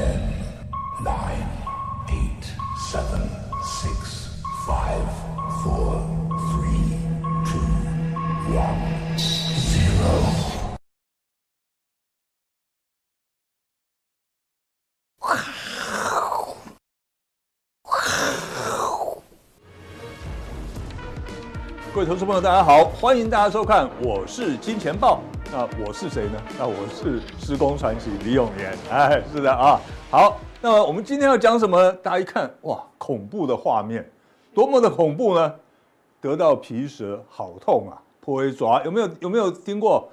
Ten, nine, eight, seven, six, five, four, three, two, one, zero. 各位投资朋友，大家好，欢迎大家收看，我是金钱爆。那我是谁呢？那我是施工传奇李永年。哎，是的啊。好，那么我们今天要讲什么？大家一看，哇，恐怖的画面，多么的恐怖呢？得到皮蛇好痛啊，破会抓，有没有有没有听过？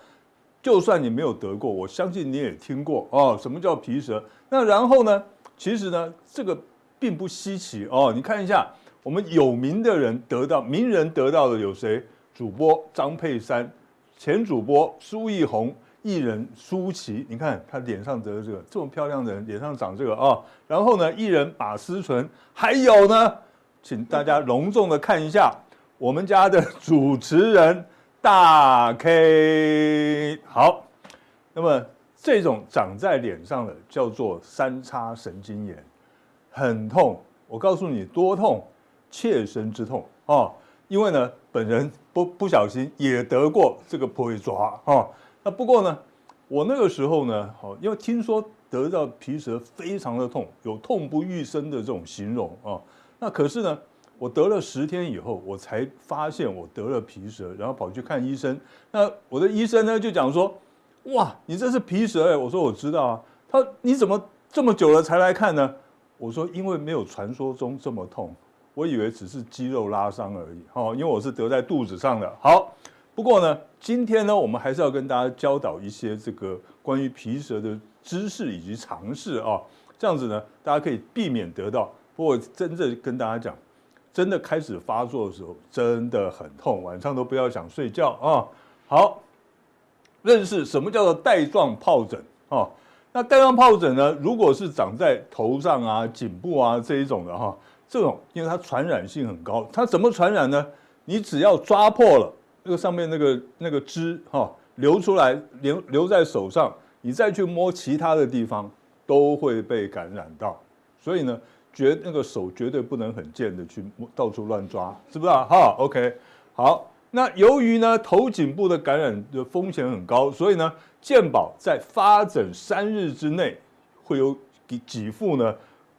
就算你没有得过，我相信你也听过哦。什么叫皮蛇？那然后呢？其实呢，这个并不稀奇哦。你看一下。我们有名的人得到名人得到的有谁？主播张佩珊，前主播苏奕红，艺人舒淇。你看他脸上得这个这么漂亮的人脸上长这个啊。然后呢，艺人马思纯，还有呢，请大家隆重的看一下我们家的主持人大 K。好，那么这种长在脸上的叫做三叉神经炎，很痛。我告诉你多痛。切身之痛啊！因为呢，本人不不小心也得过这个破皮蛇啊。那不过呢，我那个时候呢，好，因为听说得到皮蛇非常的痛，有痛不欲生的这种形容啊。那可是呢，我得了十天以后，我才发现我得了皮蛇，然后跑去看医生。那我的医生呢就讲说：“哇，你这是皮蛇哎！”我说：“我知道啊。”他：“你怎么这么久了才来看呢？”我说：“因为没有传说中这么痛。”我以为只是肌肉拉伤而已，哈，因为我是得在肚子上的。好，不过呢，今天呢，我们还是要跟大家教导一些这个关于皮蛇的知识以及常识啊，这样子呢，大家可以避免得到。不过真正跟大家讲，真的开始发作的时候，真的很痛，晚上都不要想睡觉啊。好，认识什么叫做带状疱疹啊？那带状疱疹呢，如果是长在头上啊、颈部啊这一种的哈。这种，因为它传染性很高，它怎么传染呢？你只要抓破了那个上面那个那个汁哈，流出来留留在手上，你再去摸其他的地方都会被感染到。所以呢，绝那个手绝对不能很贱的去摸到处乱抓，是不是啊？哈，OK，好。那由于呢头颈部的感染的风险很高，所以呢健保在发诊三日之内会有给给付呢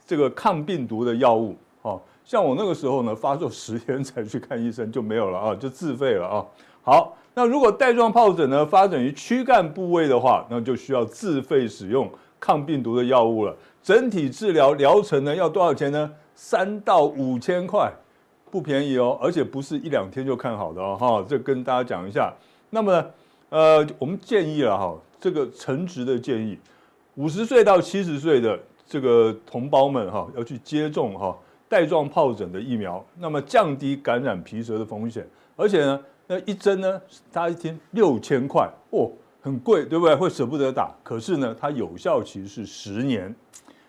这个抗病毒的药物。哦，像我那个时候呢，发作十天才去看医生就没有了啊，就自费了啊。好，那如果带状疱疹呢发展于躯干部位的话，那就需要自费使用抗病毒的药物了。整体治疗疗程呢要多少钱呢？三到五千块，不便宜哦，而且不是一两天就看好的哦。哈，这跟大家讲一下。那么呃，我们建议了哈，这个诚挚的建议，五十岁到七十岁的这个同胞们哈，要去接种哈。带状疱疹的疫苗，那么降低感染皮蛇的风险，而且呢，那一针呢，大家一听六千块哦，很贵，对不对？会舍不得打。可是呢，它有效期是十年，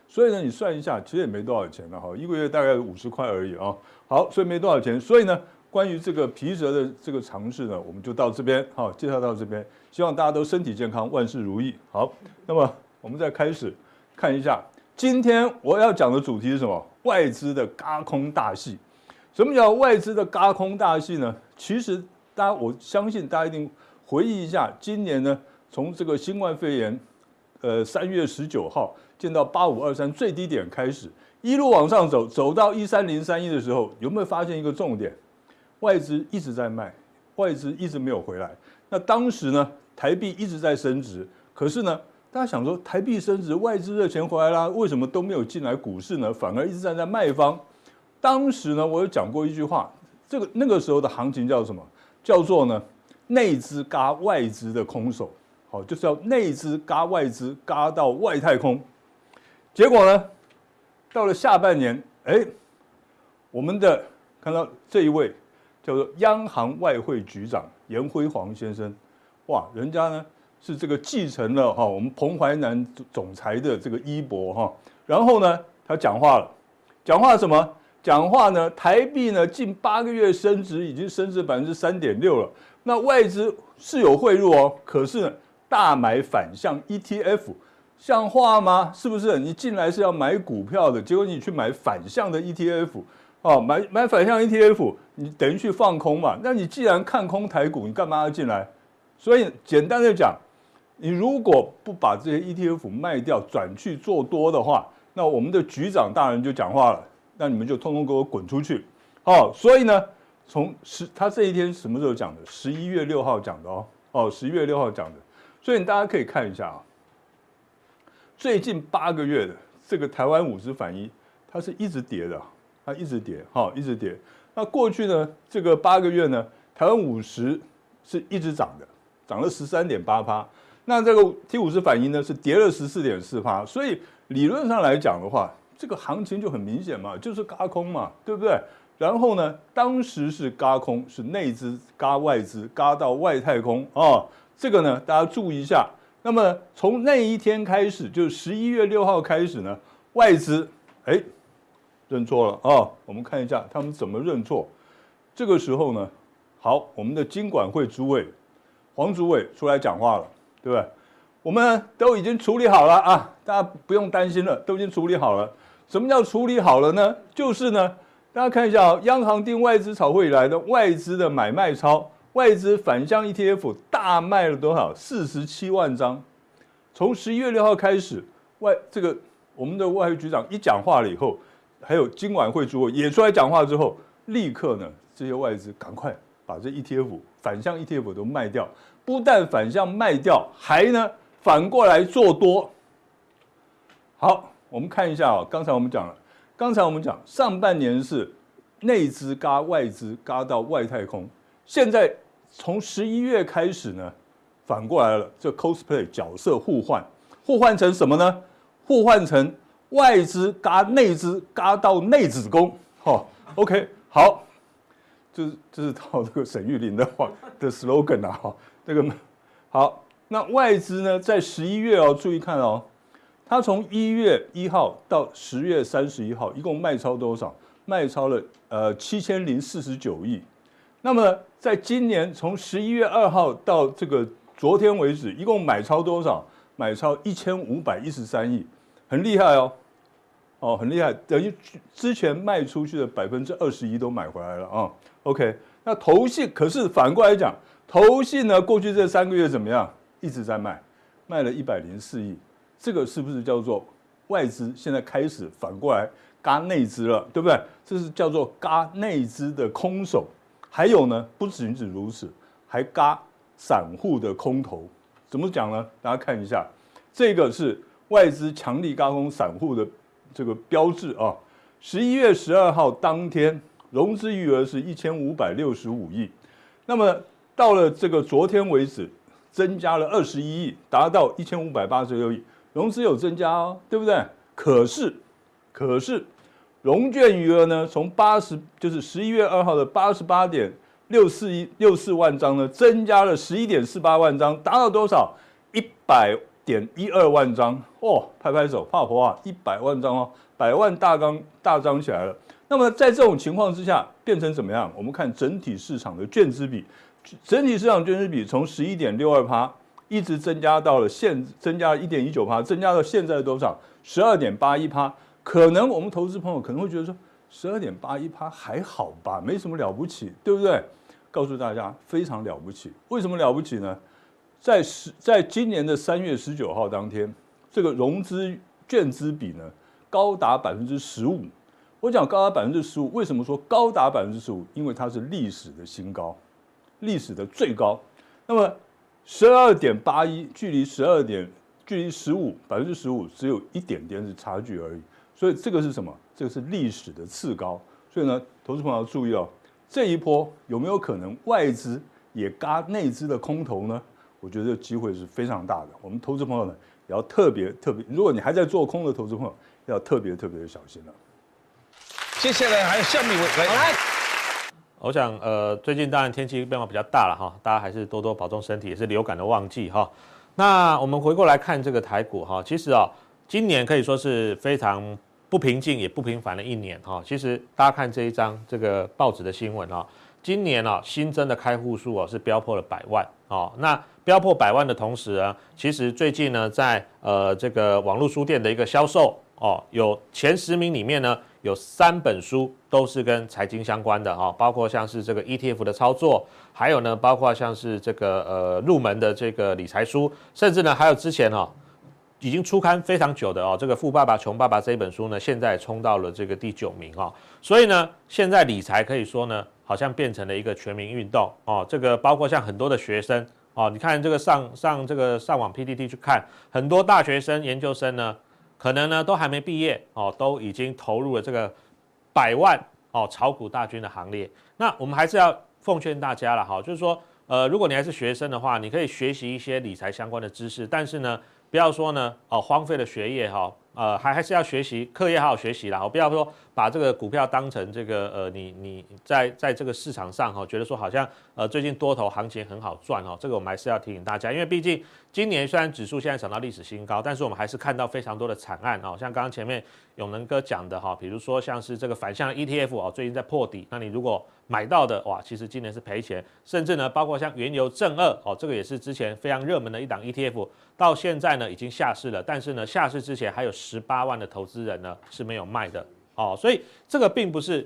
所以呢，你算一下，其实也没多少钱了哈，一个月大概五十块而已啊。好，所以没多少钱。所以呢，关于这个皮蛇的这个尝试呢，我们就到这边，好，介绍到这边，希望大家都身体健康，万事如意。好，那么我们再开始看一下。今天我要讲的主题是什么？外资的轧空大戏。什么叫外资的轧空大戏呢？其实大家，我相信大家一定回忆一下，今年呢，从这个新冠肺炎，呃，三月十九号见到八五二三最低点开始，一路往上走，走到一三零三一的时候，有没有发现一个重点？外资一直在卖，外资一直没有回来。那当时呢，台币一直在升值，可是呢，大家想说，台币升值，外资热钱回来啦，为什么都没有进来股市呢？反而一直站在卖方。当时呢，我有讲过一句话，这个那个时候的行情叫什么？叫做呢内资轧外资的空手，好，就是要内资轧外资，轧到外太空。结果呢，到了下半年，哎，我们的看到这一位叫做央行外汇局长颜辉煌先生，哇，人家呢。是这个继承了哈我们彭淮南总裁的这个衣钵哈，然后呢，他讲话了，讲话什么？讲话呢，台币呢近八个月升值，已经升值百分之三点六了。那外资是有汇入哦，可是大买反向 ETF，像话吗？是不是？你进来是要买股票的，结果你去买反向的 ETF，哦，买买反向 ETF，你等于去放空嘛？那你既然看空台股，你干嘛要进来？所以简单的讲，你如果不把这些 ETF 卖掉，转去做多的话，那我们的局长大人就讲话了，那你们就通通给我滚出去。哦，所以呢，从十他这一天什么时候讲的？十一月六号讲的哦，哦，十一月六号讲的。所以大家可以看一下啊，最近八个月的这个台湾五十反一，它是一直跌的，它一直跌，哈，一直跌。那过去呢，这个八个月呢，台湾五十是一直涨的，涨了十三点八趴。那这个 T 五十反应呢，是跌了十四点四趴。所以理论上来讲的话，这个行情就很明显嘛，就是嘎空嘛，对不对？然后呢，当时是嘎空，是内资嘎外资，嘎到外太空啊。这个呢，大家注意一下。那么从那一天开始，就是十一月六号开始呢，外资哎认错了啊、我们看一下他们怎么认错。这个时候呢，好，我们的金管会主委黄主委出来讲话了，对不对？我们都已经处理好了啊，大家不用担心了，都已经处理好了。什么叫处理好了呢？就是呢，大家看一下啊，央行定外资炒汇以来的外资的买卖超。外资反向 ETF 大卖了多少？四十七万张。从十一月六号开始，外这个我们的外汇局长一讲话了以后，还有金管会主委也出来讲话之后，立刻呢，这些外资赶快把这 ETF 反向 ETF 都卖掉，不但反向卖掉，还呢反过来做多。好，我们看一下啊，刚才我们讲了，刚才我们讲上半年是内资嘎外资嘎到外太空。现在从十一月开始呢，反过来了，这 cosplay 角色互换，互换成什么呢？互换成外资嘎内资嘎到内子宫。哦，OK，好，就是就是套这个沈玉琳的话的 slogan 啊，哈，这个好，那外资呢，在十一月哦，注意看哦，它从一月一号到十月三十一号，一共卖超多少？卖超了呃七千零四十九亿。那么，在今年从十一月二号到这个昨天为止，一共买超多少？买超一千五百一十三亿，很厉害哦，哦，很厉害，等于之前卖出去的百分之二十一都买回来了啊。OK，那投信可是反过来讲，投信呢，过去这三个月怎么样？一直在卖，卖了一百零四亿，这个是不是叫做外资现在开始反过来嘎内资了？对不对？这是叫做嘎内资的空手。还有呢，不仅止如此，还嘎散户的空头，怎么讲呢？大家看一下，这个是外资强力轧空散户的这个标志啊。十一月十二号当天，融资余额是一千五百六十五亿，那么到了这个昨天为止，增加了二十一亿，达到一千五百八十六亿，融资有增加哦，对不对？可是，可是。融券余额呢，从八十就是十一月二号的八十八点六四一六四万张呢，增加了十一点四八万张，达到多少？一百点一二万张哦！拍拍手，怕婆啊！一百万张哦，百万大张大张起来了。那么在这种情况之下，变成怎么样？我们看整体市场的券资比，整体市场券资比从十一点六二趴一直增加到了现增加了一点一九趴，增加到现在多少？十二点八一趴。可能我们投资朋友可能会觉得说，十二点八一趴还好吧，没什么了不起，对不对？告诉大家非常了不起，为什么了不起呢？在十在今年的三月十九号当天，这个融资券资比呢高达百分之十五。我讲高达百分之十五，为什么说高达百分之十五？因为它是历史的新高，历史的最高。那么十二点八一距离十二点距离十五百分之十五只有一点点的差距而已。所以这个是什么？这个是历史的次高。所以呢，投资朋友要注意哦，这一波有没有可能外资也嘎内资的空头呢？我觉得机会是非常大的。我们投资朋友呢，也要特别特别，如果你还在做空的投资朋友，要特别特别的小心了。接下来还有下面一位来，我想呃，最近当然天气变化比较大了哈，大家还是多多保重身体，也是流感的旺季哈。那我们回过来看这个台股哈，其实啊，今年可以说是非常。不平静也不平凡的一年哈，其实大家看这一张这个报纸的新闻啊，今年啊新增的开户数啊是飙破了百万哦，那飙破百万的同时啊，其实最近呢，在呃这个网络书店的一个销售哦，有前十名里面呢，有三本书都是跟财经相关的哈，包括像是这个 ETF 的操作，还有呢，包括像是这个呃入门的这个理财书，甚至呢还有之前哈已经出刊非常久的哦，这个《富爸爸穷爸爸》这本书呢，现在冲到了这个第九名哈，所以呢，现在理财可以说呢，好像变成了一个全民运动哦，这个包括像很多的学生哦，你看这个上上这个上网 PPT 去看，很多大学生、研究生呢。可能呢都还没毕业哦，都已经投入了这个百万哦炒股大军的行列。那我们还是要奉劝大家了哈，就是说，呃，如果你还是学生的话，你可以学习一些理财相关的知识，但是呢，不要说呢哦荒废了学业哈。呃，还还是要学习，课业好好学习啦。我不要说把这个股票当成这个呃，你你在在这个市场上哈，觉得说好像呃最近多头行情很好赚哦。这个我们还是要提醒大家，因为毕竟今年虽然指数现在涨到历史新高，但是我们还是看到非常多的惨案哦。像刚刚前面永能哥讲的哈，比如说像是这个反向 ETF 哦，最近在破底，那你如果买到的哇，其实今年是赔钱，甚至呢，包括像原油正二哦，这个也是之前非常热门的一档 ETF，到现在呢已经下市了，但是呢下市之前还有十八万的投资人呢是没有卖的哦，所以这个并不是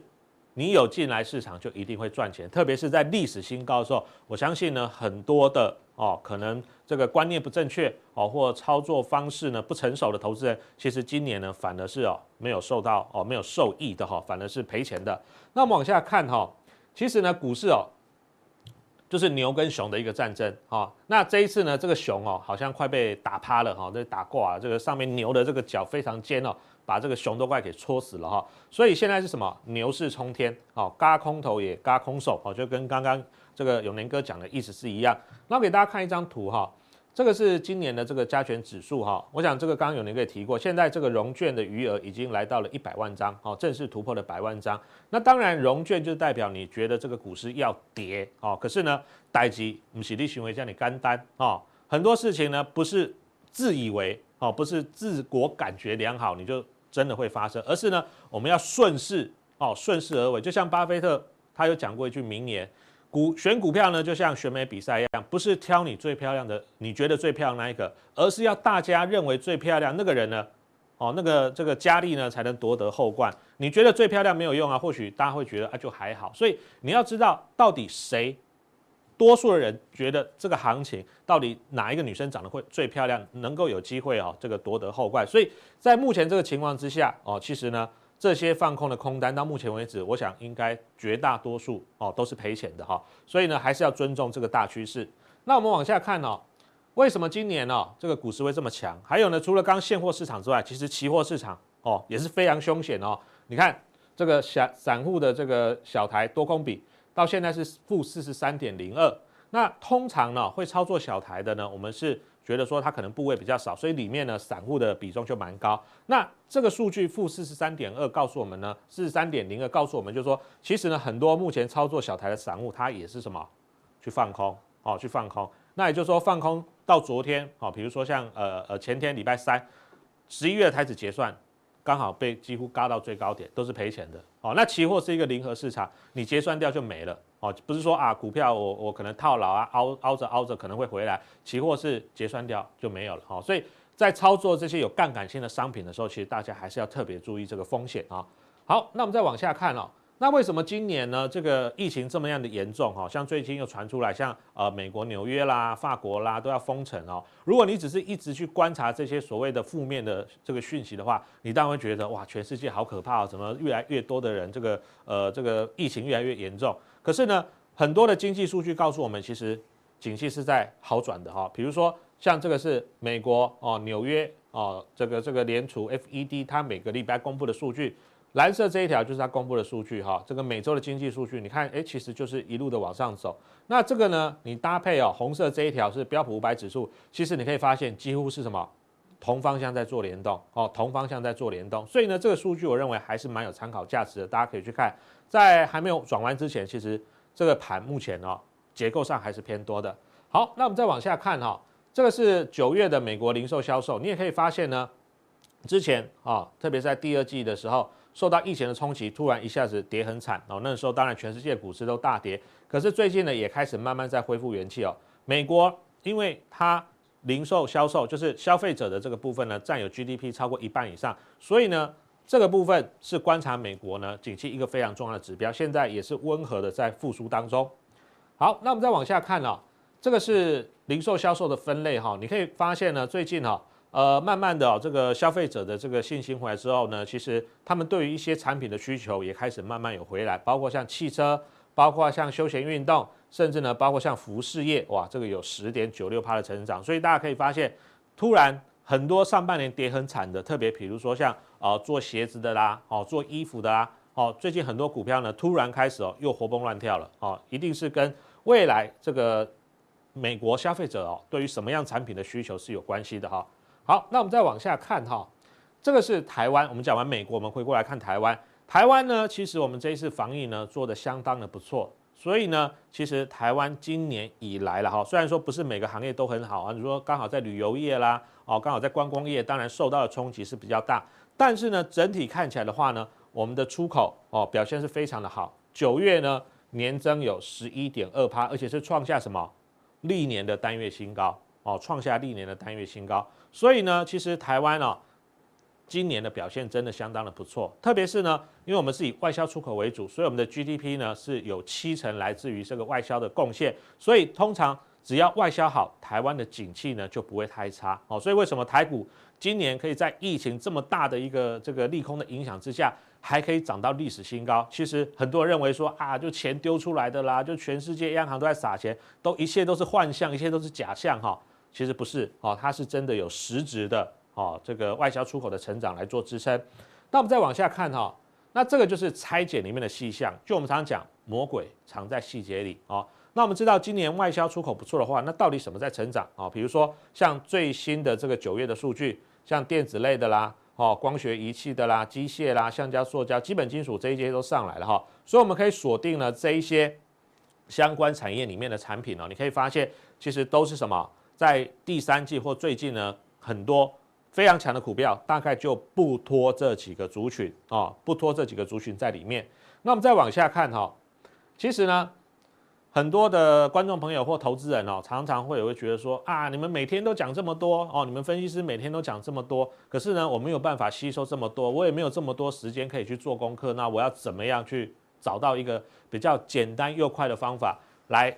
你有进来市场就一定会赚钱，特别是在历史新高的时候，我相信呢很多的哦可能这个观念不正确哦或操作方式呢不成熟的投资人，其实今年呢反而是哦没有受到哦没有受益的哈，反而是赔钱的。那我们往下看哈，其实呢股市哦就是牛跟熊的一个战争哈，那这一次呢，这个熊哦好像快被打趴了哈，这打挂了，这个上面牛的这个脚非常尖哦，把这个熊都快给戳死了哈。所以现在是什么？牛市冲天哦，嘎空头也嘎空手哦，就跟刚刚这个永年哥讲的意思是一样。那我给大家看一张图哈。这个是今年的这个加权指数哈，我想这个刚刚永年哥也提过，现在这个融券的余额已经来到了一百万张，哦，正式突破了百万张。那当然融券就代表你觉得这个股市要跌哦，可是呢，代志不是你行为叫你干单哦，很多事情呢不是自以为哦，不是自我感觉良好你就真的会发生，而是呢我们要顺势哦，顺势而为，就像巴菲特他有讲过一句名言。股选股票呢，就像选美比赛一样，不是挑你最漂亮的，你觉得最漂亮那一个，而是要大家认为最漂亮那个人呢，哦，那个这个佳丽呢，才能夺得后冠。你觉得最漂亮没有用啊，或许大家会觉得啊，就还好。所以你要知道，到底谁，多数的人觉得这个行情到底哪一个女生长得会最漂亮，能够有机会哦，这个夺得后冠。所以在目前这个情况之下，哦，其实呢。这些放空的空单到目前为止，我想应该绝大多数哦都是赔钱的哈，所以呢还是要尊重这个大趋势。那我们往下看哦，为什么今年哦这个股市会这么强？还有呢，除了刚现货市场之外，其实期货市场哦也是非常凶险哦。你看这个小散户的这个小台多空比到现在是负四十三点零二。那通常呢会操作小台的呢，我们是。觉得说它可能部位比较少，所以里面呢散户的比重就蛮高。那这个数据负四十三点二告诉我们呢，四十三点零二告诉我们就是说，其实呢很多目前操作小台的散户，他也是什么去放空哦，去放空。那也就是说放空到昨天哦，比如说像呃呃前天礼拜三，十一月开始结算。刚好被几乎嘎到最高点，都是赔钱的哦。那期货是一个零和市场，你结算掉就没了哦。不是说啊，股票我我可能套牢啊，凹凹着凹着可能会回来，期货是结算掉就没有了哦。所以在操作这些有杠杆性的商品的时候，其实大家还是要特别注意这个风险啊。好，那我们再往下看哦。那为什么今年呢？这个疫情这么样的严重哈？像最近又传出来，像呃美国纽约啦、法国啦都要封城哦。如果你只是一直去观察这些所谓的负面的这个讯息的话，你当然会觉得哇，全世界好可怕哦，怎么越来越多的人这个呃这个疫情越来越严重？可是呢，很多的经济数据告诉我们，其实景气是在好转的哈。比如说像这个是美国哦纽约哦这个这个联储 FED 它每个礼拜公布的数据。蓝色这一条就是它公布的数据哈，这个每周的经济数据，你看，哎，其实就是一路的往上走。那这个呢，你搭配哦，红色这一条是标普五百指数，其实你可以发现几乎是什么同方向在做联动哦，同方向在做联动。所以呢，这个数据我认为还是蛮有参考价值的，大家可以去看。在还没有转弯之前，其实这个盘目前哦结构上还是偏多的。好，那我们再往下看哈，这个是九月的美国零售销售，你也可以发现呢，之前啊，特别在第二季的时候。受到疫情的冲击，突然一下子跌很惨哦。那时候当然全世界股市都大跌，可是最近呢也开始慢慢在恢复元气哦。美国因为它零售销售就是消费者的这个部分呢，占有 GDP 超过一半以上，所以呢，这个部分是观察美国呢景气一个非常重要的指标，现在也是温和的在复苏当中。好，那我们再往下看哦，这个是零售销售的分类哈，你可以发现呢，最近哈，呃，慢慢的哦这个消费者的这个信心回来之后呢，其实他们对于一些产品的需求也开始慢慢有回来，包括像汽车，包括像休闲运动，甚至呢，包括像服饰业，哇，这个有十点九六趴的成长，所以大家可以发现，突然很多上半年跌很惨的，特别比如说像呃做鞋子的啦，哦做衣服的啦，哦最近很多股票呢突然开始哦又活蹦乱跳了，哦一定是跟未来这个美国消费者哦，对于什么样产品的需求是有关系的哈。好，那我们再往下看哈，这个是台湾。我们讲完美国，我们回过来看台湾。台湾呢，其实我们这一次防疫呢做得相当的不错。所以呢，其实台湾今年以来了哈，虽然说不是每个行业都很好啊，你说刚好在旅游业啦，哦，刚好在观光业，当然受到的冲击是比较大。但是呢，整体看起来的话呢，我们的出口哦表现是非常的好。九月呢，年增有十一点二趴，而且是创下什么历年的单月新高哦，创下历年的单月新高。所以呢，其实台湾哦，今年的表现真的相当的不错。特别是呢，因为我们是以外销出口为主，所以我们的 GDP 呢是有七成来自于这个外销的贡献。所以通常只要外销好，台湾的景气呢就不会太差哦。所以为什么台股今年可以在疫情这么大的一个这个利空的影响之下，还可以涨到历史新高。其实很多人认为说啊，就钱丢出来的啦，就全世界央行都在撒钱，都一切都是幻象，一切都是假象哈。其实不是哦，它是真的有实质的哦，这个外销出口的成长来做支撑。那我们再往下看哈，那这个就是拆解里面的细项。就我们常常讲，魔鬼藏在细节里哦。那我们知道今年外销出口不错的话，那到底什么在成长啊？比如说像最新的这个九月的数据，像电子类的啦。哦，光学仪器的啦，机械啦，橡胶、塑胶、基本金属这一些都上来了哈，所以我们可以锁定了这一些相关产业里面的产品哦。你可以发现，其实都是什么，在第三季或最近呢，很多非常强的股票，大概就不脱这几个族群哦，不脱这几个族群在里面。那我们再往下看哈，其实呢。很多的观众朋友或投资人哦，常常会有会觉得说啊，你们每天都讲这么多哦，你们分析师每天都讲这么多，可是呢，我没有办法吸收这么多，我也没有这么多时间可以去做功课，那我要怎么样去找到一个比较简单又快的方法，来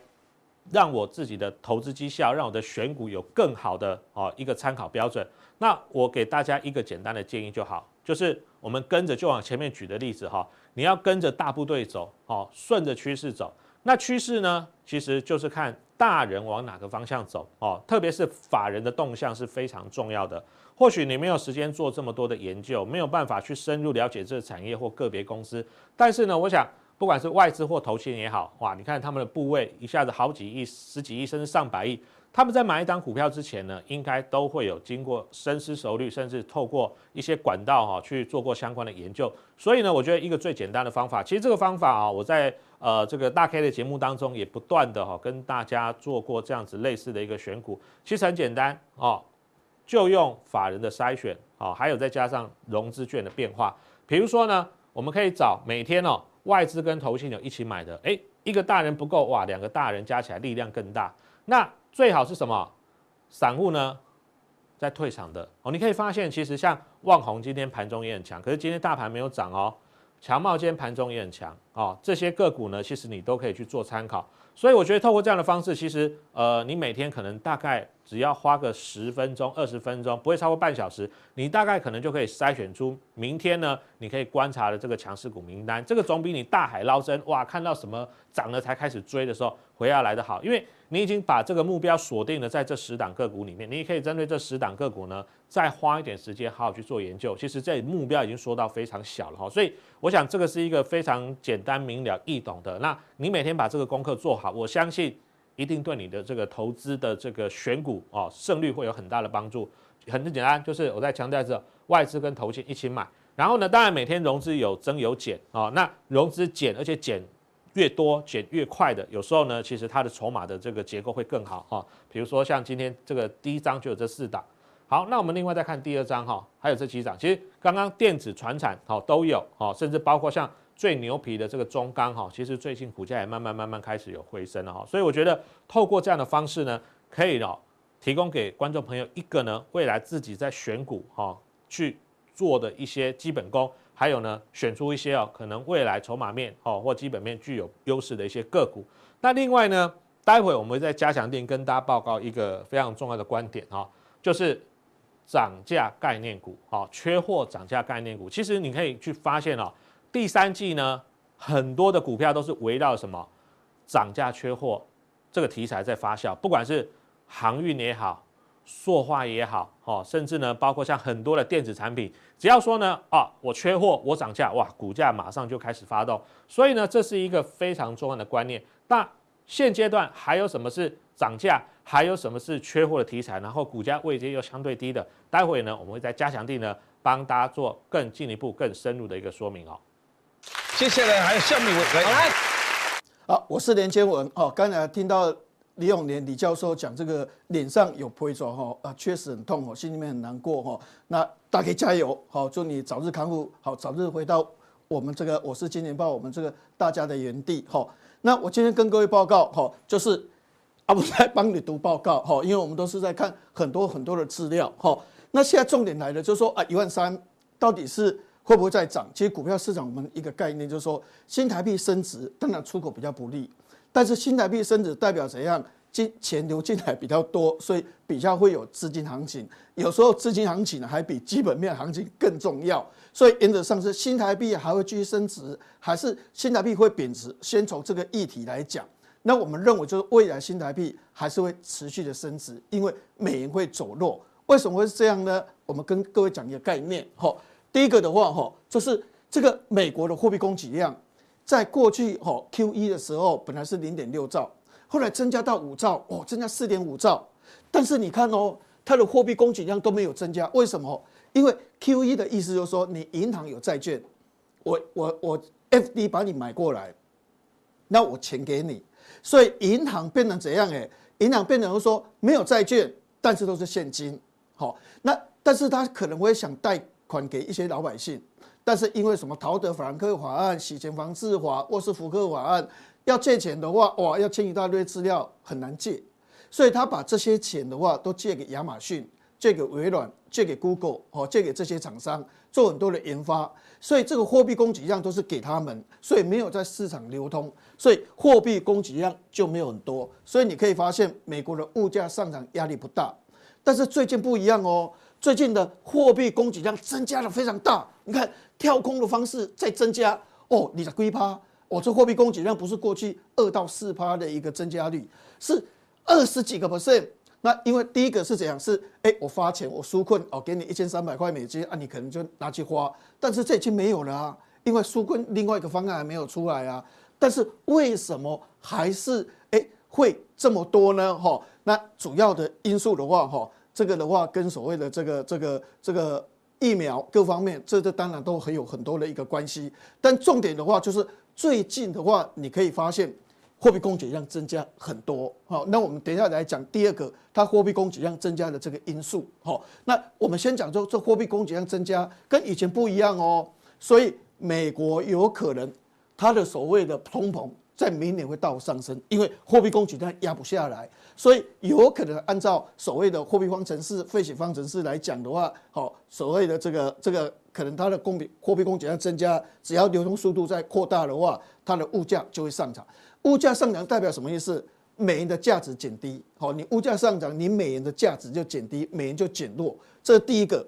让我自己的投资绩效，让我的选股有更好的哦一个参考标准？那我给大家一个简单的建议就好，就是我们跟着就往前面举的例子哈，你要跟着大部队走哦，顺着趋势走。那趋势呢，其实就是看大人往哪个方向走哦，特别是法人的动向是非常重要的。或许你没有时间做这么多的研究，没有办法去深入了解这个产业或个别公司，但是呢，我想不管是外资或投信也好，哇，你看他们的部位一下子好几亿、十几亿甚至上百亿。他们在买一张股票之前呢，应该都会有经过深思熟虑，甚至透过一些管道哈去做过相关的研究。所以呢，我觉得一个最简单的方法，其实这个方法啊，我在呃这个大 K 的节目当中也不断的哈跟大家做过这样子类似的一个选股，其实很简单哦，就用法人的筛选啊，还有再加上融资券的变化。比如说呢，我们可以找每天哦外资跟投信有一起买的，诶，一个大人不够哇，两个大人加起来力量更大。那最好是什么？散户呢，在退场的哦。你可以发现，其实像旺宏今天盘中也很强，可是今天大盘没有涨哦。强茂今天盘中也很强哦。这些个股呢，其实你都可以去做参考。所以我觉得透过这样的方式，其实呃，你每天可能大概只要花个十分钟、二十分钟，不会超过半小时，你大概可能就可以筛选出明天呢，你可以观察的这个强势股名单。这个总比你大海捞针哇，看到什么涨了才开始追的时候回要来的好，因为。你已经把这个目标锁定了在这十档个股里面，你也可以针对这十档个股呢，再花一点时间好好去做研究。其实这目标已经说到非常小了哈，所以我想这个是一个非常简单明了易懂的。那你每天把这个功课做好，我相信一定对你的这个投资的这个选股哦胜率会有很大的帮助。很简单，就是我在强调这外资跟投信一起买，然后呢，当然每天融资有增有减啊，那融资减而且减。越多减越快的，有时候呢，其实它的筹码的这个结构会更好哈。比如说像今天这个第一张就有这四档。好，那我们另外再看第二张哈，还有这几档。其实刚刚电子、船产好都有哈，甚至包括像最牛皮的这个中钢哈，其实最近股价也慢慢慢慢开始有回升了哈。所以我觉得透过这样的方式呢，可以哦，提供给观众朋友一个呢，未来自己在选股哈去做的一些基本功，还有呢，选出一些哦可能未来筹码面哦或基本面具有优势的一些个股。那另外呢，待会我们会在加强店跟大家报告一个非常重要的观点哈，就是涨价概念股啊，缺货涨价概念股。其实你可以去发现哦，第三季呢，很多的股票都是围绕什么涨价缺货这个题材在发酵，不管是航运也好，塑化也好，哦，甚至呢，包括像很多的电子产品，只要说呢，啊，我缺货，我涨价，哇，股价马上就开始发动。所以呢，这是一个非常重要的观念。那现阶段还有什么是涨价，还有什么是缺货的题材？然后股价位阶又相对低的，待会呢，我们会在加强地呢帮大家做更进一步、更深入的一个说明哦。接下来还有下面一位来，好，我是连千文哦，刚才听到。李永年李教授讲这个脸上有皮疹哈啊，确实很痛哦，心里面很难过哈。那大家加油，好，祝你早日康复，好，早日回到我们这个我是金钱豹，我们这个大家的原地哈。那我今天跟各位报告哈，就是啊，我在帮你读报告哈，因为我们都是在看很多很多的资料哈。那现在重点来了，就是说啊，一万三到底是会不会再涨？其实股票市场我们一个概念就是说，新台币升值，当然出口比较不利。但是新台币升值代表怎样？金钱流进来比较多，所以比较会有资金行情。有时候资金行情还比基本面行情更重要。所以原则上是新台币还会继续升值，还是新台币会贬值？先从这个议题来讲，那我们认为就是未来新台币还是会持续的升值，因为美元会走弱。为什么会是这样呢？我们跟各位讲一个概念。哈，第一个的话，哈，就是这个美国的货币供给量。在过去哈 Q 一的时候，本来是零点六兆，后来增加到五兆，哦，增加四点五兆。但是你看哦，它的货币供给量都没有增加，为什么？因为 Q 一的意思就是说，你银行有债券，我我我 FD 把你买过来，那我钱给你，所以银行变成怎样？哎，银行变成说没有债券，但是都是现金。好，那但是他可能会想贷款给一些老百姓。但是因为什么陶德法兰克法案、洗钱防治法、沃斯福克法案，要借钱的话，哇，要签一大堆资料，很难借，所以他把这些钱的话都借给亚马逊、借给微软、借给 Google，哦，借给这些厂商做很多的研发，所以这个货币供给量都是给他们，所以没有在市场流通，所以货币供给量就没有很多，所以你可以发现美国的物价上涨压力不大，但是最近不一样哦。最近的货币供给量增加的非常大，你看跳空的方式在增加哦，你的龟趴，我、哦、这货币供给量不是过去二到四趴的一个增加率，是二十几个 percent。那因为第一个是怎样？是哎，我发钱，我纾困哦，给你一千三百块美金啊，你可能就拿去花，但是这已经没有了啊，因为纾困另外一个方案还没有出来啊。但是为什么还是哎会这么多呢？哈，那主要的因素的话，哈。这个的话，跟所谓的这个这个这个疫苗各方面，这这当然都很有很多的一个关系。但重点的话，就是最近的话，你可以发现货币供给量增加很多。好，那我们等一下来讲第二个，它货币供给量增加的这个因素。好，那我们先讲说，这货币供给量增加跟以前不一样哦，所以美国有可能它的所谓的通膨在明年会大幅上升，因为货币供给量压不下来。所以有可能按照所谓的货币方程式、费雪方程式来讲的话，好，所谓的这个这个可能它的供比货币供给量增加，只要流通速度在扩大的话，它的物价就会上涨。物价上涨代表什么意思？美元的价值减低。好，你物价上涨，你美元的价值就减低，美元就减弱。这是第一个。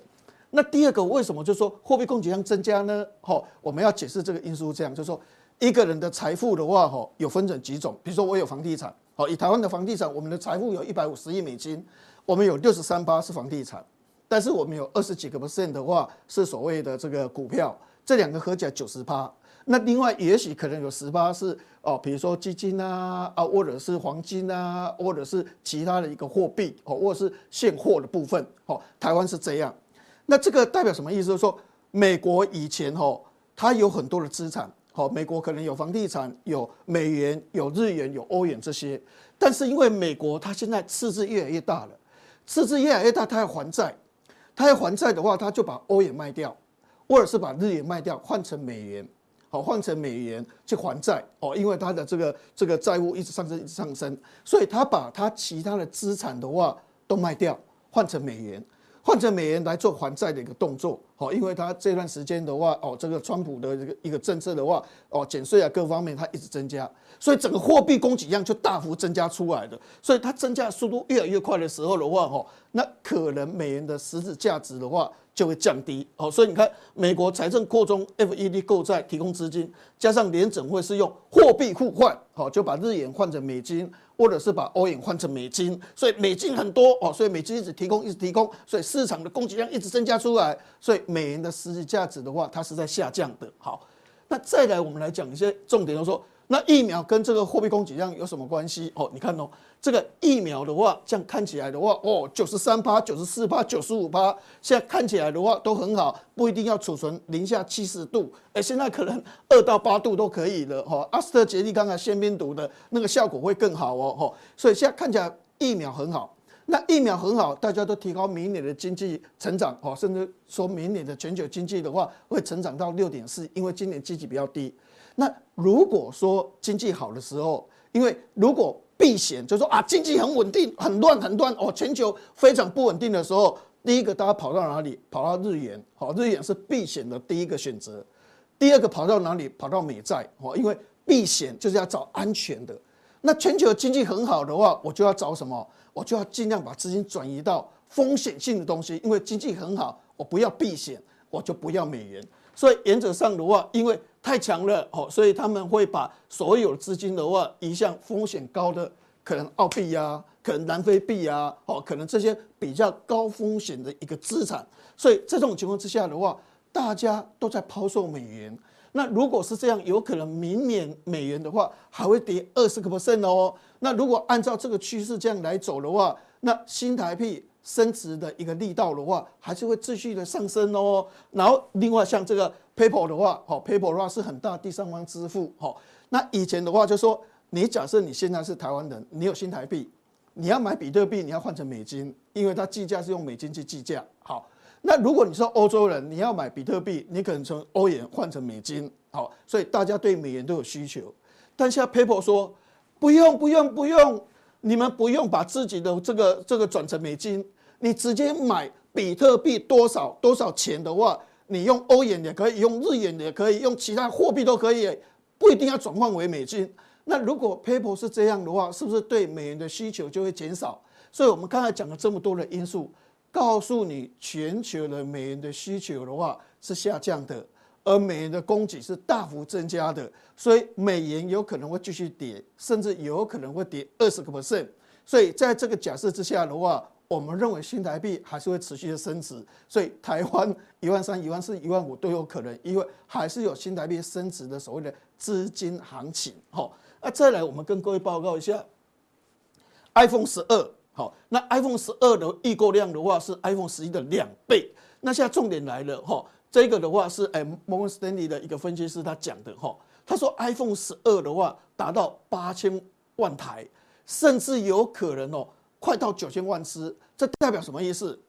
那第二个，为什么就说货币供给量增加呢？好，我们要解释这个因素，这样就是说一个人的财富的话，哈，有分成几种。比如说我有房地产。好，以台湾的房地产，我们的财富有一百五十亿美金，我们有六十三八是房地产，但是我们有二十几个 percent 的话是所谓的这个股票，这两个合起来九十八。那另外也许可能有十八是哦，比如说基金啊啊，或者是黄金啊，或者是其他的一个货币哦，或者是现货的部分。哦，台湾是这样。那这个代表什么意思？就是说美国以前哦，它有很多的资产。好，美国可能有房地产、有美元、有日元、有欧元这些，但是因为美国它现在赤字越来越大了，赤字越来越大，它要还债，它要还债的话，它就把欧元卖掉，或者是把日元卖掉，换成美元。好换成美元去还债哦，因为它的这个这个债务一直上升，一直上升，所以他把他其他的资产的话都卖掉，换成美元。换成美元来做还债的一个动作，好，因为他这段时间的话，哦，这个川普的这个一个政策的话，哦，减税啊，各方面它一直增加，所以整个货币供给量就大幅增加出来的，所以它增加速度越来越快的时候的话，哦，那可能美元的实质价值的话就会降低，哦，所以你看美国财政扩充，FED 购债提供资金，加上联准会是用货币互换，好，就把日元换成美金。或者是把欧元换成美金，所以美金很多哦，所以美金一直提供，一直提供，所以市场的供给量一直增加出来，所以美元的实际价值的话，它是在下降的。好，那再来我们来讲一些重点，就说。那疫苗跟这个货币供给量有什么关系？哦，你看哦，这个疫苗的话，这样看起来的话，哦，九十三趴、九十四趴、九十五趴，现在看起来的话都很好，不一定要储存零下七十度，哎，现在可能二到八度都可以了。哈，阿斯特捷利刚才腺病毒的那个效果会更好哦。哈，所以现在看起来疫苗很好。那疫苗很好，大家都提高明年的经济成长，哦，甚至说明年的全球经济的话会成长到六点四，因为今年经济比较低。那如果说经济好的时候，因为如果避险，就说啊，经济很稳定，很乱很乱哦，全球非常不稳定的时候，第一个大家跑到哪里？跑到日元，好，日元是避险的第一个选择。第二个跑到哪里？跑到美债，哦，因为避险就是要找安全的。那全球经济很好的话，我就要找什么？我就要尽量把资金转移到风险性的东西，因为经济很好，我不要避险，我就不要美元。所以原则上的话，因为太强了哦，所以他们会把所有资金的话移向风险高的，可能澳币呀，可能南非币呀，哦，可能这些比较高风险的一个资产。所以这种情况之下的话，大家都在抛售美元。那如果是这样，有可能明年美元的话还会跌二十个 percent 哦。那如果按照这个趋势这样来走的话，那新台币。升值的一个力道的话，还是会继续的上升哦。然后另外像这个 PayPal 的话，好，PayPal 的话是很大第三方支付，好。那以前的话就说，你假设你现在是台湾人，你有新台币，你要买比特币，你要换成美金，因为它计价是用美金去计价。好，那如果你说欧洲人，你要买比特币，你可能从欧元换成美金，好。所以大家对美元都有需求，但现在 PayPal 说不用不用不用，你们不用把自己的这个这个转成美金。你直接买比特币多少多少钱的话，你用欧元也可以，用日元也可以，用其他货币都可以，不一定要转换为美金。那如果 PayPal 是这样的话，是不是对美元的需求就会减少？所以我们刚才讲了这么多的因素，告诉你全球的美元的需求的话是下降的，而美元的供给是大幅增加的，所以美元有可能会继续跌，甚至有可能会跌二十个 percent。所以在这个假设之下的话，我们认为新台币还是会持续的升值，所以台湾一万三、一万四、一万五都有可能，因为还是有新台币升值的所谓的资金行情。好，那再来我们跟各位报告一下，iPhone 十二，好，那 iPhone 十二的预购量的话是 iPhone 十一的两倍。那现在重点来了，哈，这个的话是哎，Morgan Stanley 的一个分析师他讲的，哈，他说 iPhone 十二的话达到八千万台，甚至有可能哦。快到九千万只，这代表什么意思？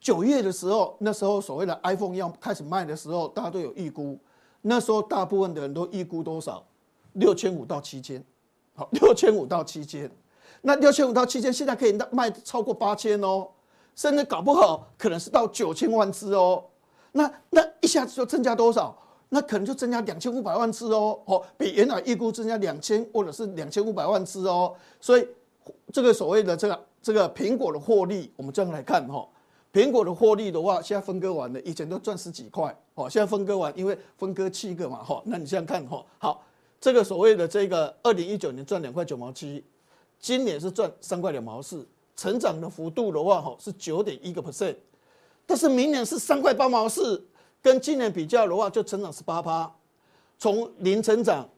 九月的时候，那时候所谓的 iPhone 要开始卖的时候，大家都有预估，那时候大部分的人都预估多少？六千五到七千，好，六千五到七千，那六千五到七千，现在可以卖超过八千哦，甚至搞不好可能是到九千万只哦。那那一下子就增加多少？那可能就增加两千五百万只哦，哦，比原来预估增加两千或者是两千五百万只哦，所以这个所谓的这个。这个苹果的获利，我们这样来看哈，苹果的获利的话，现在分割完了，以前都赚十几块，哦，现在分割完，因为分割七个嘛，哈，那你这样看哈，好，这个所谓的这个二零一九年赚两块九毛七，今年是赚三块两毛四，成长的幅度的话，哈，是九点一个 percent，但是明年是三块八毛四，跟今年比较的话，就成长十八趴，从零成长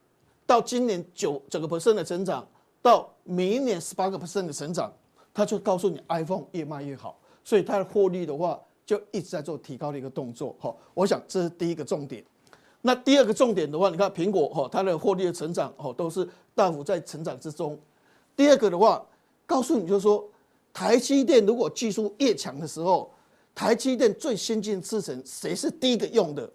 到今年九整个 percent 的成长，到明年十八个 percent 的成长。他就告诉你，iPhone 越卖越好，所以它的获利的话就一直在做提高的一个动作。哈，我想这是第一个重点。那第二个重点的话，你看苹果哈，它的获利的成长哦都是大幅在成长之中。第二个的话，告诉你就是说，台积电如果技术越强的时候，台积电最先进制程谁是第一个用的？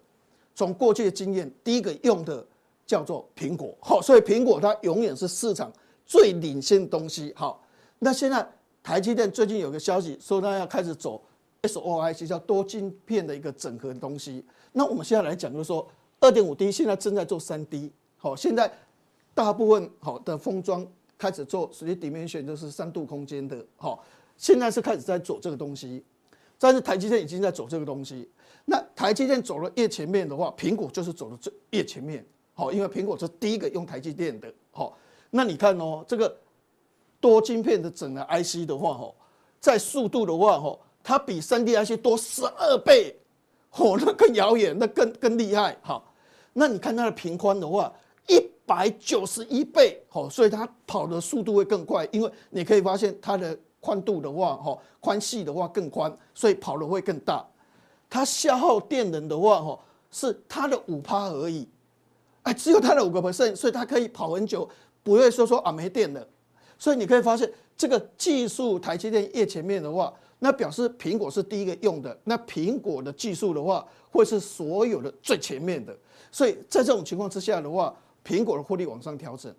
从过去的经验，第一个用的叫做苹果，好，所以苹果它永远是市场最领先的东西。好，那现在台积电最近有个消息说它要开始走 SOIC，叫多晶片的一个整合的东西。那我们现在来讲，就是说二点五 D 现在正在做三 D，好，现在大部分好的封装开始做 3D dimension，就是三度空间的，好，现在是开始在做这个东西。但是台积电已经在走这个东西，那台积电走了越前面的话，苹果就是走的最越前面，好，因为苹果是第一个用台积电的，好，那你看哦，这个多晶片的整个 IC 的话，吼，在速度的话，吼，它比三 D IC 多十二倍，哦，那更遥远，那更更厉害，好，那你看它的频宽的话，一百九十一倍，好，所以它跑的速度会更快，因为你可以发现它的。宽度的话，哈，宽细的话更宽，所以跑的会更大。它消耗电能的话，哈，是它的五趴而已，哎，只有它的五个 percent，所以它可以跑很久，不会说说啊没电了。所以你可以发现，这个技术台积电越前面的话，那表示苹果是第一个用的，那苹果的技术的话，会是所有的最前面的。所以在这种情况之下的话，苹果的获利往上调整，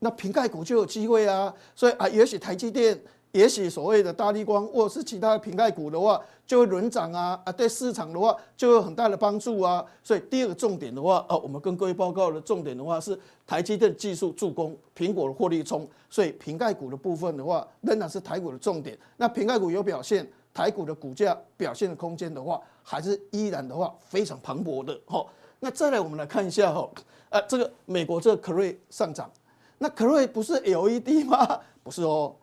那平盖股就有机会啊。所以啊，也许台积电。也许所谓的大立光或者是其他的苹概股的话，就会轮涨啊啊，对市场的话就有很大的帮助啊。所以第二个重点的话，啊，我们跟各位报告的重点的话是台积电技术助攻，苹果的获利冲。所以苹概股的部分的话，仍然是台股的重点。那苹概股有表现，台股的股价表现的空间的话，还是依然的话非常磅礴的。好，那再来我们来看一下哈，啊，这个美国这个 c r 上涨，那 c r 不是 LED 吗？不是哦。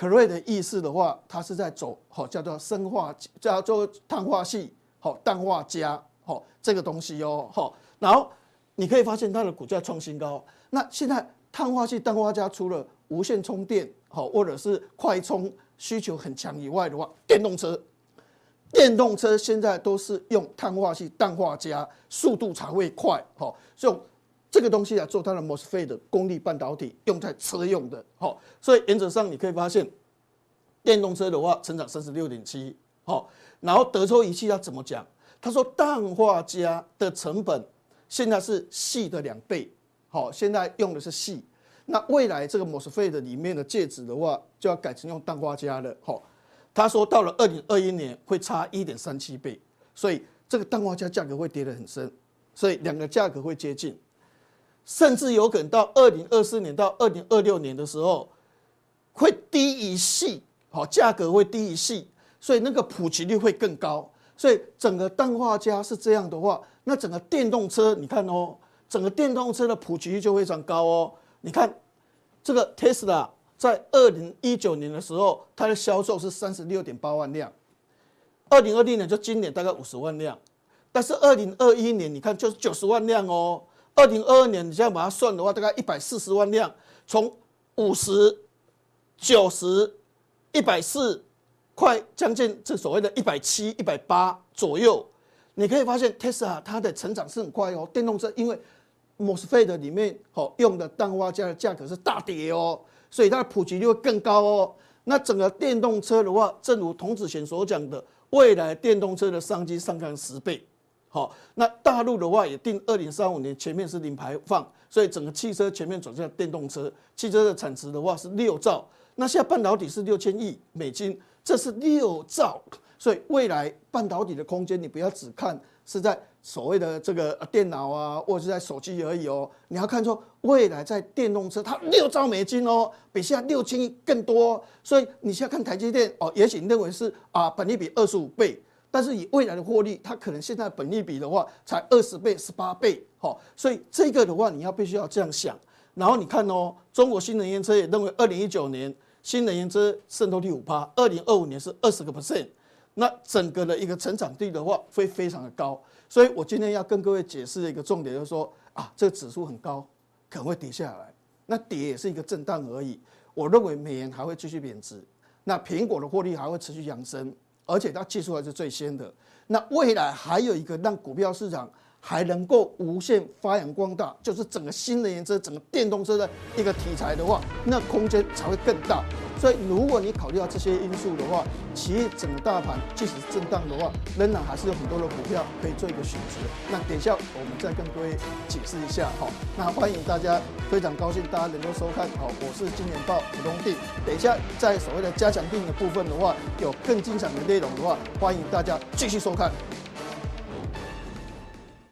Cray 的意思的话，它是在走好叫做生化，叫做碳化系，好氮化镓，好这个东西哦，好，然后你可以发现它的股价创新高。那现在碳化系、氮化镓除了无线充电，好或者是快充需求很强以外的话，电动车，电动车现在都是用碳化系、氮化镓，速度才会快，好，所以。这个东西啊，做它的 MOSFET 的功率半导体，用在车用的，好，所以原则上你可以发现，电动车的话成长三十六点七，好，然后德州仪器它怎么讲？他说氮化镓的成本现在是矽的两倍，好，现在用的是矽，那未来这个 MOSFET 里面的介质的话，就要改成用氮化镓了，好，他说到了二零二一年会差一点三七倍，所以这个氮化镓价格会跌得很深，所以两个价格会接近。甚至有可能到二零二四年到二零二六年的时候，会低一系，好，价格会低一系，所以那个普及率会更高。所以整个氮化镓是这样的话，那整个电动车你看哦，整个电动车的普及率就非常高哦。你看这个 Tesla 在二零一九年的时候，它的销售是三十六点八万辆，二零二零年就今年大概五十万辆，但是二零二一年你看就是九十万辆哦。二零二二年，你这样把它算的话，大概一百四十万辆，从五十、九十、一百四，快将近这所谓的一百七、一百八左右。你可以发现，Tesla 它的成长是很快哦。电动车因为 MOSFET 里面好用的氮化镓的价格是大跌哦，所以它的普及率会更高哦。那整个电动车的话，正如童子贤所讲的，未来电动车的商机上看十倍。好，那大陆的话也定二零三五年前面是零排放，所以整个汽车全面转向电动车，汽车的产值的话是六兆，那现在半导体是六千亿美金，这是六兆，所以未来半导体的空间你不要只看是在所谓的这个电脑啊，或者是在手机而已哦，你要看说未来在电动车它六兆美金哦，比现在六千亿更多，所以你现在看台积电哦，也许认为是啊，本利比二十五倍。但是以未来的获利，它可能现在本利比的话才二十倍、十八倍，好，所以这个的话你要必须要这样想。然后你看哦，中国新能源车也认为，二零一九年新能源车渗透率五趴，二零二五年是二十个 percent，那整个的一个成长率的话会非常的高。所以我今天要跟各位解释的一个重点就是说啊，这个指数很高，可能会跌下来，那跌也是一个震荡而已。我认为美元还会继续贬值，那苹果的获利还会持续扬升。而且它技术还是最先的，那未来还有一个让股票市场还能够无限发扬光大，就是整个新能源车、整个电动车的一个题材的话，那空间才会更大。所以如果你考虑到这些因素的话，其实整个大盘即使震荡的话，仍然还是有很多的股票可以做一个选择。那等一下我们再跟各位解释一下哈。那欢迎大家，非常高兴大家能够收看。好，我是金钱爆普通錠。等一下在所谓的加强錠的部分的话，有更精彩的内容的话，欢迎大家继续收看。